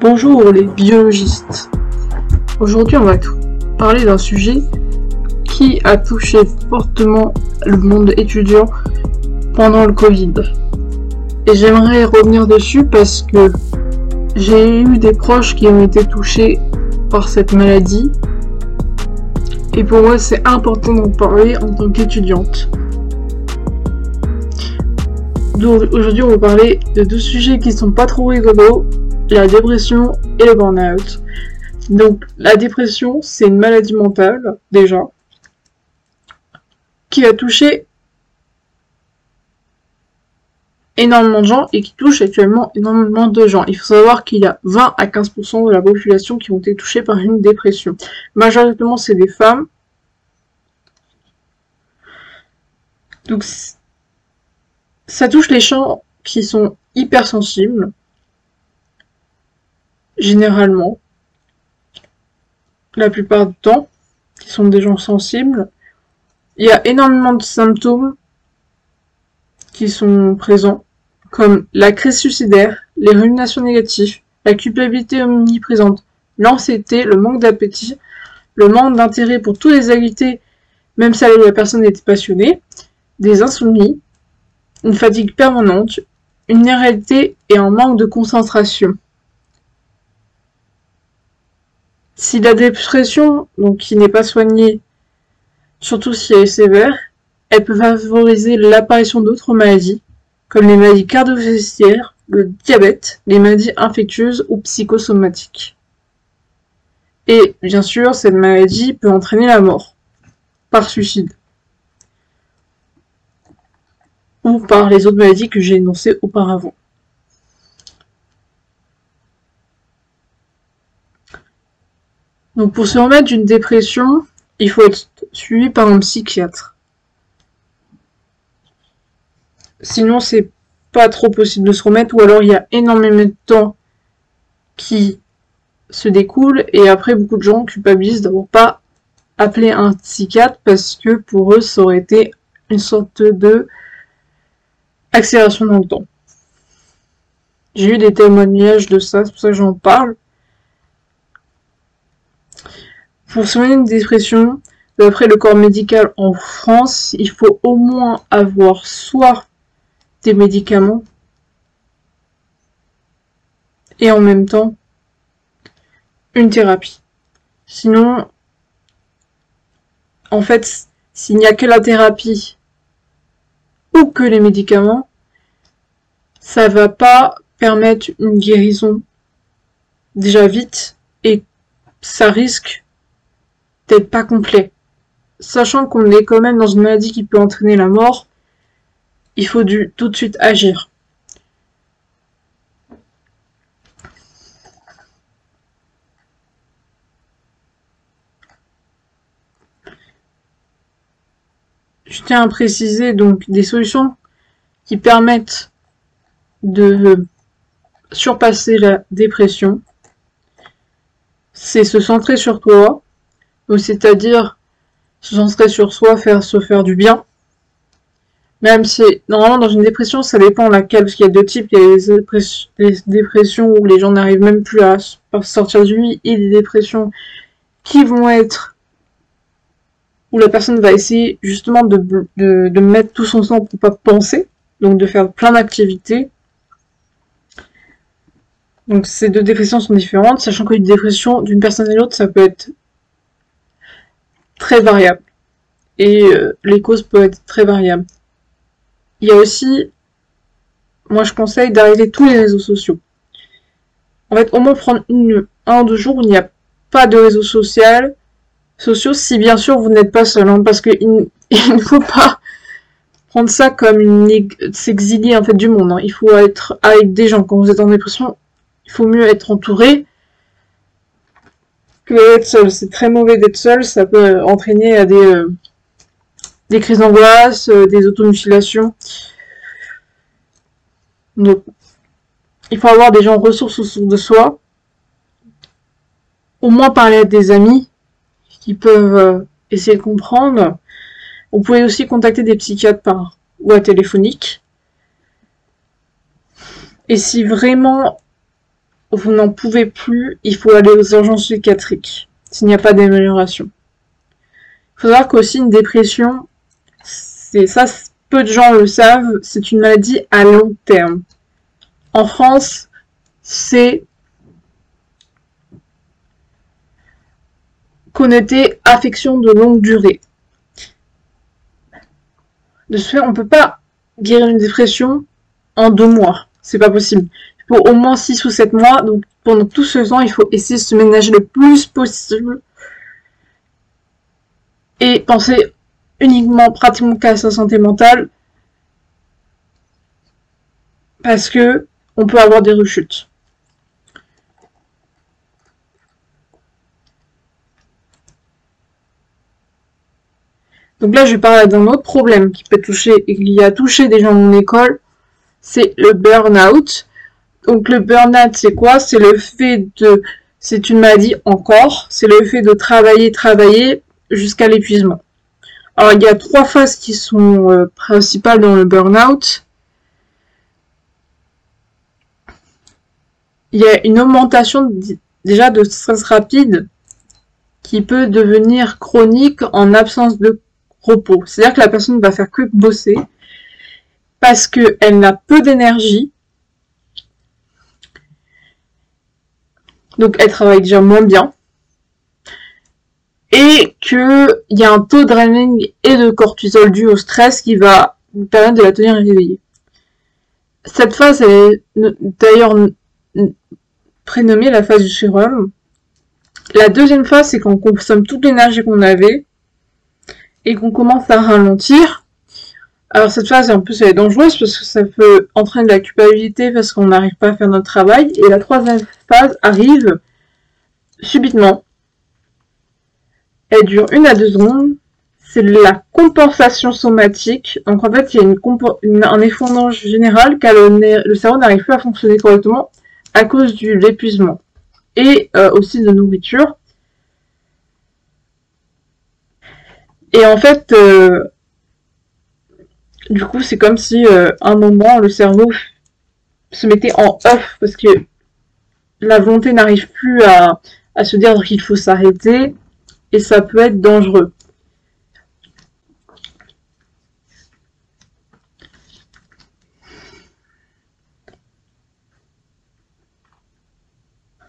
Bonjour les biologistes. Aujourd'hui on va parler d'un sujet qui a touché fortement le monde étudiant pendant le Covid. Et j'aimerais revenir dessus parce que j'ai eu des proches qui ont été touchés par cette maladie. Et pour moi c'est important d'en parler en tant qu'étudiante. Donc aujourd'hui on va parler de deux sujets qui sont pas trop rigolos, la dépression et le burn-out. Donc la dépression c'est une maladie mentale déjà qui a touché énormément de gens et qui touche actuellement énormément de gens. Il faut savoir qu'il y a 20 à 15% de la population qui ont été touchés par une dépression. Majoritairement c'est des femmes. Donc ça touche les gens qui sont hypersensibles, généralement, la plupart du temps, qui sont des gens sensibles. Il y a énormément de symptômes qui sont présents, comme la crise suicidaire, les ruminations négatives, la culpabilité omniprésente, l'anxiété, le manque d'appétit, le manque d'intérêt pour toutes les activités, même si la personne était passionnée, des insomnies, une fatigue permanente, une irréalité et un manque de concentration. Si la dépression, donc qui n'est pas soignée, surtout si elle est sévère, elle peut favoriser l'apparition d'autres maladies, comme les maladies cardiovasculaires, le diabète, les maladies infectieuses ou psychosomatiques. Et bien sûr, cette maladie peut entraîner la mort par suicide. ou par les autres maladies que j'ai énoncées auparavant. Donc pour se remettre d'une dépression, il faut être suivi par un psychiatre. Sinon, c'est pas trop possible de se remettre, ou alors il y a énormément de temps qui se découle, et après beaucoup de gens culpabilisent d'avoir pas appelé un psychiatre parce que pour eux ça aurait été une sorte de accélération dans le temps. J'ai eu des témoignages de ça, c'est pour ça que j'en parle. Pour soigner une dépression, d'après le corps médical en France, il faut au moins avoir soit des médicaments et en même temps une thérapie. Sinon, en fait, s'il n'y a que la thérapie ou que les médicaments, ça va pas permettre une guérison déjà vite et ça risque d'être pas complet. Sachant qu'on est quand même dans une maladie qui peut entraîner la mort, il faut du, tout de suite agir. je tiens à préciser donc des solutions qui permettent de surpasser la dépression. C'est se centrer sur toi, c'est-à-dire se centrer sur soi, faire se faire du bien. Même si, normalement, dans une dépression, ça dépend laquelle, parce qu'il y a deux types. Il y a les, dépressions où les gens n'arrivent même plus à sortir du lit, et des dépressions qui vont être où la personne va essayer justement de, mettre tout son sang pour pas penser, donc de faire plein d'activités. Donc ces deux dépressions sont différentes, sachant qu'une dépression d'une personne à l'autre, ça peut être très variable. Et euh, les causes peuvent être très variables. Il y a aussi, moi je conseille d'arrêter tous les réseaux sociaux. En fait, au moins prendre une, un ou deux jours où il n'y a pas de réseau social, sociaux, si bien sûr vous n'êtes pas seul, hein, parce qu'il ne faut pas prendre ça comme une s'exilier en fait du monde. Hein. Il faut être avec des gens. Quand vous êtes en dépression, il faut mieux être entouré que être seul. C'est très mauvais d'être seul, ça peut entraîner à des, euh, des crises d'angoisse, euh, des automutilations. Donc, il faut avoir des gens ressources autour de soi. Au moins parler à des amis, qui peuvent euh, essayer de comprendre. Vous pouvez aussi contacter des psychiatres par voie téléphonique. Et si vraiment vous n'en pouvez plus, il faut aller aux urgences psychiatriques s'il n'y a pas d'amélioration. Il faut savoir qu'aussi une dépression, c'est ça, peu de gens le savent, c'est une maladie à long terme. En France, c'est connoté affection de longue durée. De ce fait, on peut pas guérir une dépression en deux mois. C'est pas possible. Faut au moins six ou sept mois. Donc, pendant tout ce temps, il faut essayer de se ménager le plus possible. Et penser uniquement, pratiquement qu'à sa santé mentale. Parce que on peut avoir des rechutes. Donc là, je vais parler d'un autre problème qui peut toucher et qui a touché des gens de mon école, c'est le burn-out. Donc le burn-out, c'est quoi? C'est le fait de... C'est une maladie encore, c'est le fait de travailler, travailler jusqu'à l'épuisement. Alors il y a trois phases qui sont euh, principales dans le burn-out. Il y a une augmentation déjà de stress rapide qui peut devenir chronique en absence de repos. C'est-à-dire que la personne va faire que bosser parce qu'elle n'a peu d'énergie. Donc elle travaille déjà moins bien. Et qu'il y a un taux de d'adrénaline et de cortisol dû au stress qui va nous permettre de la tenir réveillée. Cette phase est d'ailleurs prénommée la phase du sérum. La deuxième phase, c'est qu'on consomme toute l'énergie qu'on avait et qu'on commence à ralentir. Alors cette phase, en plus, elle est dangereuse parce que ça peut entraîner de la culpabilité parce qu'on n'arrive pas à faire notre travail. Et la troisième phase arrive subitement. Elle dure une à deux secondes. C'est la compensation somatique. Donc en fait, il y a un effondrement général car le, cerveau n'arrive plus à fonctionner correctement à cause de l'épuisement et euh, aussi de nourriture. Et en fait, euh, du coup, c'est comme si euh, un moment le cerveau se mettait en off parce que la volonté n'arrive plus à, à se dire qu'il faut s'arrêter et ça peut être dangereux.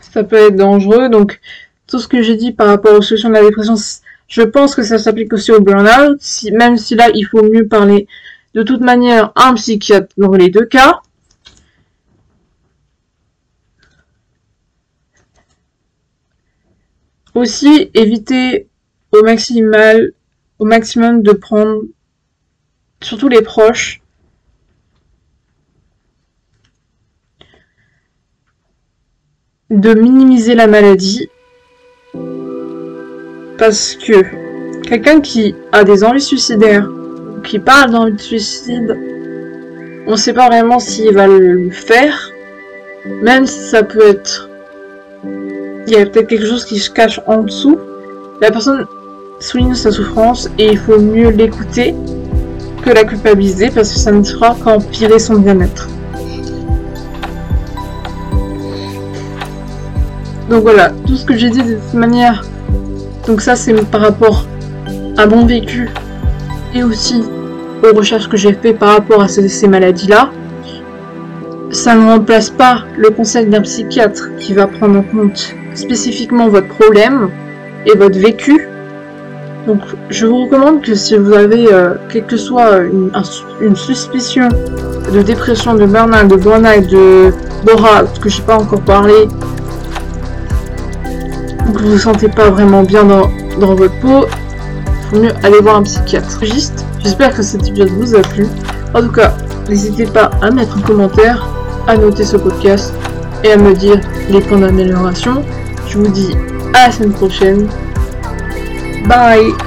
Ça peut être dangereux, donc tout ce que j'ai dit par rapport aux solutions de la dépression, je pense que ça s'applique aussi au burn-out, même si là, il faut mieux parler de toute manière un psychiatre dans les deux cas. Aussi, éviter au maximum de prendre, surtout les proches, de minimiser la maladie parce que quelqu'un qui a des envies suicidaires, qui parle d'envie de suicide, on sait pas vraiment s'il va le faire, même si ça peut être... Il y a peut-être quelque chose qui se cache en dessous. La personne souligne sa souffrance et il faut mieux l'écouter que la culpabiliser parce que ça ne fera qu'empirer son bien-être. Donc voilà, tout ce que j'ai dit de cette manière donc ça, c'est par rapport à mon vécu et aussi aux recherches que j'ai fait par rapport à ces, maladies-là. Ça ne remplace pas le conseil d'un psychiatre qui va prendre en compte spécifiquement votre problème et votre vécu. Donc je vous recommande que si vous avez, euh, quelle que soit une, suspicion de dépression, de burn-out, de burn-out, de Bora, que je n'ai pas encore parlé, que vous vous sentez pas vraiment bien dans, votre peau, il faut mieux aller voir un psychiatre. J'espère que cet épisode vous a plu. En tout cas, n'hésitez pas à mettre un commentaire, à noter ce podcast et à me dire les points d'amélioration. Je vous dis à la semaine prochaine. Bye